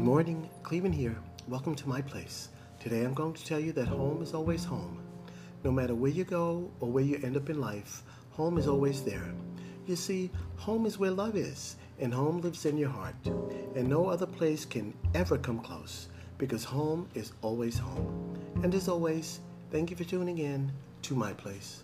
Good morning, Clevin here. Welcome to my place. Today I'm going to tell you that home is always home. No matter where you go or where you end up in life, home is always there. You see, home is where love is, and home lives in your heart. And no other place can ever come close because home is always home. And as always, thank you for tuning in to my place.